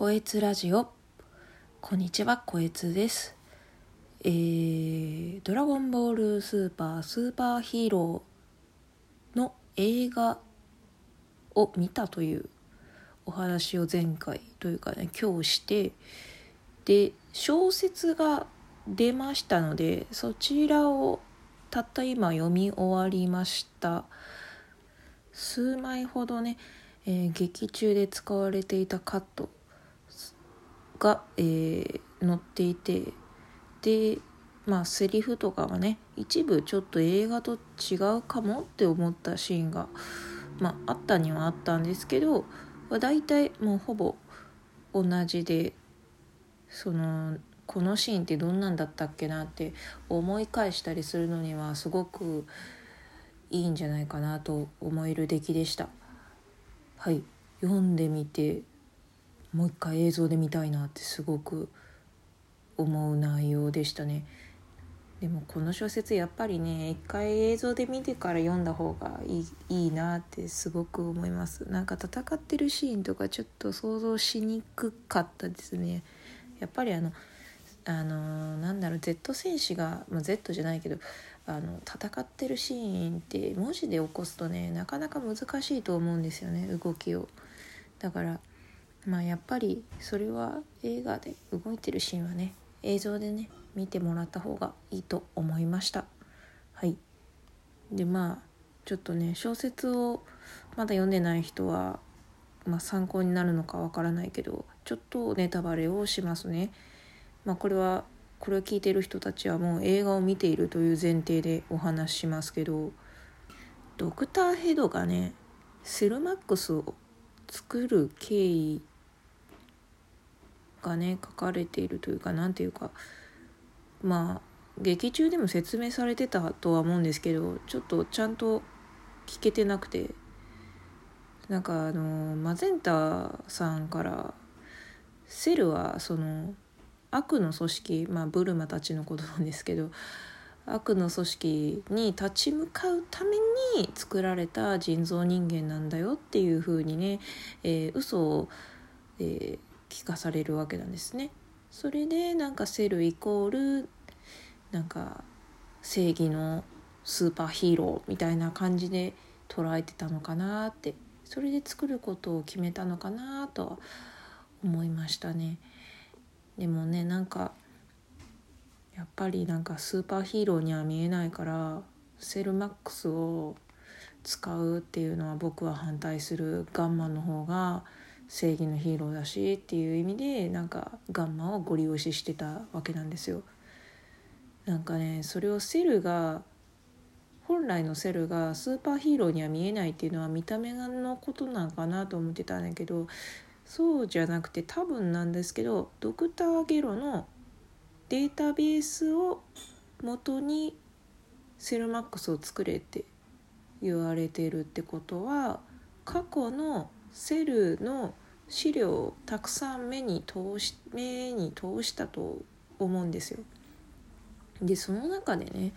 こえつラジオ。こんにちはこえつです。えー、ドラゴンボールスーパースーパーヒーローの映画を見たというお話を前回というかね今日してで小説が出ましたのでそちらをたった今読み終わりました。数枚ほどね、えー劇中で使われていたカットが、えー載っていてでまあセリフとかはね一部ちょっと映画と違うかもって思ったシーンが、まあ、あったにはあったんですけどまあ大体もうほぼ同じでそのこのシーンってどんなんだったっけなって思い返したりするのにはすごくいいんじゃないかなと思える出来でした。はい読んでみてもう一回映像で見たいなってすごく思う内容でしたね。でもこの小説やっぱりね一回映像で見てから読んだ方がいいいいなってすごく思います。なんか戦ってるシーンとかちょっと想像しにくかったですね。やっぱりあのあのなんだろう Z 戦士が、まあ、Z じゃないけどあの戦ってるシーンって文字で起こすとねなかなか難しいと思うんですよね動きを。だからまあやっぱりそれは映画で動いてるシーンはね映像でね見てもらった方がいいと思いました。はい。でまあちょっとね小説をまだ読んでない人は、まあ、参考になるのかわからないけどちょっとネタバレをしますね。まあこれはこれを聞いてる人たちはもう映画を見ているという前提でお話ししますけどドクターヘドがねセルマックスを作る経緯がね書かれているというか何ていうかまあ劇中でも説明されてたとは思うんですけどちょっとちゃんと聞けてなくてなんかあのマゼンタさんからセルはその悪の組織まあブルマたちのことなんですけど悪の組織に立ち向かうために作られた人造人間なんだよっていう風にね、えー、嘘を、えー聞かされるわけなんですね。それでなんかセルイコールなんか正義のスーパーヒーローみたいな感じで捉えてたのかなってそれで作ることを決めたのかなとは思いましたね。でもねなんかやっぱりなんかスーパーヒーローには見えないからセルマックスを使うっていうのは僕は反対するガンマの方が正義のヒーローだしっていう意味でなんかガンマをご利用ししてたわけなんですよ。なんかねそれをセルが本来のセルがスーパーヒーローには見えないっていうのは見た目のことなのかなと思ってたんだけどそうじゃなくて多分なんですけどドクター・ゲロのデータベースを元にセルマックスを作れって言われてるってことは過去のセルの資料をたくさん目に通し目に通したと思うんですよ。でその中でね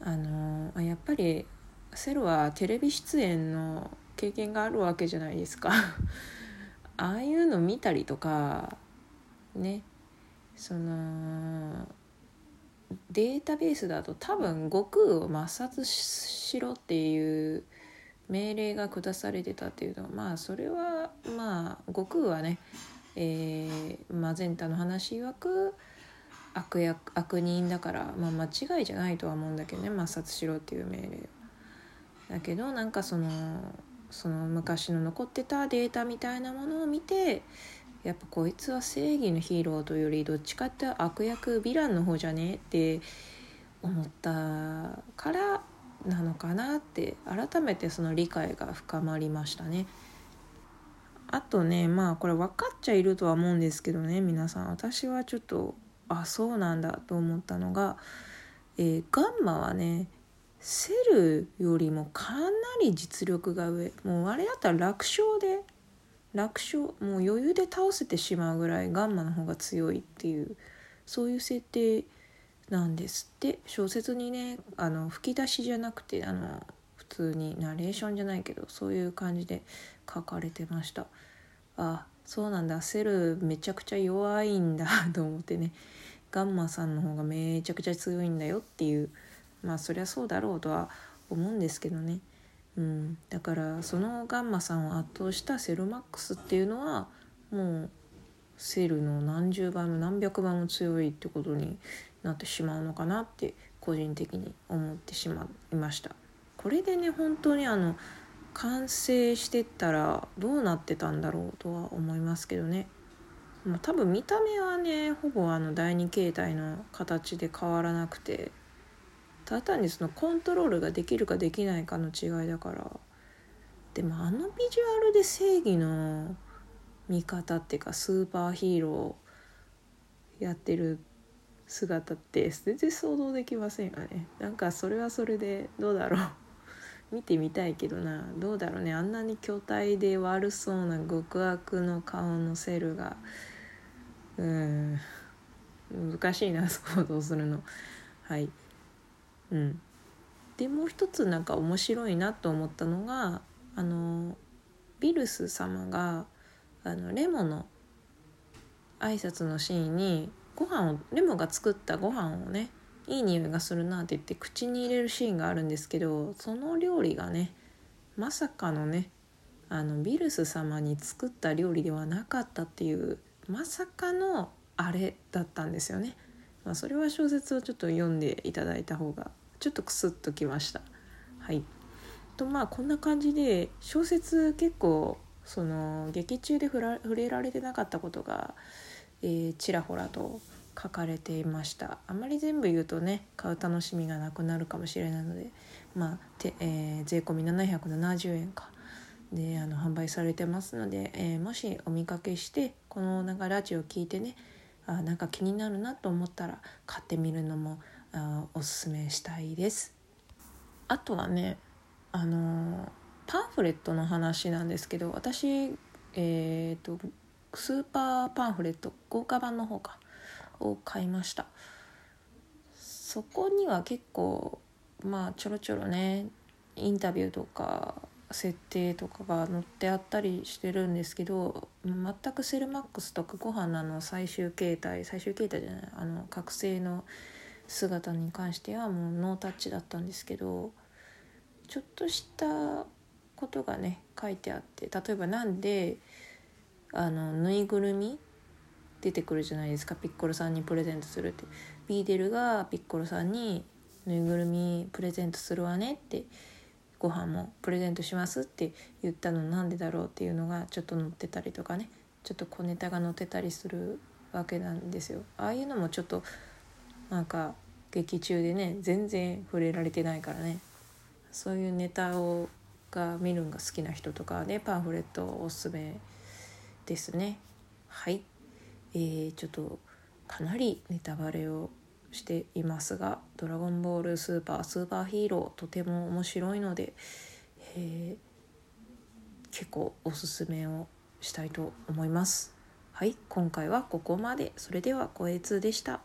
あのあやっぱりセルはテレビ出演の経験があるわけじゃないですか。ああいうの見たりとかねそのデータベースだと多分悟空を抹殺しろっていう命令が下されてたっていうのはまあそれはまあ悟空はね、えー、マゼンタの話曰く悪役悪人だから、まあ、間違いじゃないとは思うんだけどね抹殺しろっていう命令だけどなんかそのその昔の残ってたデータみたいなものを見てやっぱこいつは正義のヒーローというよりどっちかって悪役ヴィランの方じゃねって思ったからなのかなって改めてその理解が深まりましたね。あとねまあこれ分かっちゃいるとは思うんですけどね皆さん私はちょっとあそうなんだと思ったのが、えー、ガンマはねセルよりもかなり実力が上もうあれだったら楽勝で楽勝もう余裕で倒せてしまうぐらいガンマの方が強いっていうそういう設定なんですって。小説にねあの吹き出しじゃなくてあの普通にナレーションじゃないけどそういう感じで書かれてました。あそうなんだ。セルめちゃくちゃ弱いんだと思ってね。ガンマさんの方がめちゃくちゃ強いんだよっていう。まあそりゃそうだろうとは思うんですけどね、うん、だからそのガンマさんを圧倒したセルマックスっていうのはもうセルの何十倍も何百倍も強いってことになってしまうのかなって個人的に思ってしまいました。これでね本当にあの完成してったらどうなってたんだろうとは思いますけどね。ま、多分見た目はねほぼあの第2形態の形で変わらなくてただ単にそのコントロールができるかできないかの違いだからでもあのビジュアルで正義の味方っていうかスーパーヒーローやってる姿って全然想像できませんよね。なんかそれはそれでどうだろう。見てみたいけどな。どうだろうね。あんなに巨体で悪そうな極悪の顔のセルが。うん。難しいな 想像するの。はい。うん。でもう一つなんか面白いなと思ったのがあのビルス様があのレモの挨拶のシーンにご飯をレモンが作ったご飯をねいい匂いがするなって言って口に入れるシーンがあるんですけどその料理がねまさかのねあのビルス様に作った料理ではなかったっていうまさかのあれだったんですよね。まあ、それは小説をちょっと読んでいただいた方がちょっとクスッときました。はいとまあこんな感じで小説結構その劇中で触れられてなかったことが、えー、ちらほらと書かれていましたあまり全部言うとね買う楽しみがなくなるかもしれないのでまあて、えー、税込み770円かであの販売されてますので、えー、もしお見かけしてこのなんかラジオ聞いてねあなんか気になるなと思ったら買ってみるのもあおすすめしたいです。あとはねあのーパンフレットの話なんですけど私えっ、ー、とスーパーパンフレット豪華版の方かを買いました。そこには結構まあちょろちょろねインタビューとか設定とかが載ってあったりしてるんですけど全くセルマックスとかご飯のの最終形態最終形態じゃないあの覚醒の姿に関してはもうノータッチだったんですけどちょっとしたことがね書いてあって例えばなんであのぬいぐるみ出てくるじゃないですかピッコロさんにプレゼントするって。ビーデルがピッコロさんに「ぬいぐるみプレゼントするわね」って「ご飯もプレゼントします」って言ったのなんでだろうっていうのがちょっと載ってたりとかね。ちょっと小ネタが載ってたりするわけなんですよ。ああいうのもちょっとなんか劇中でね全然触れられてないからね。そういうネタをが見るんが好きな人とかでパンフレットをおすすめですね。はい。えー、ちょっとかなりネタバレをしていますが「ドラゴンボールスーパースーパーヒーロー」とても面白いので、えー、結構おすすめをしたいと思います。はい。今回はここまで。それでは声通でした。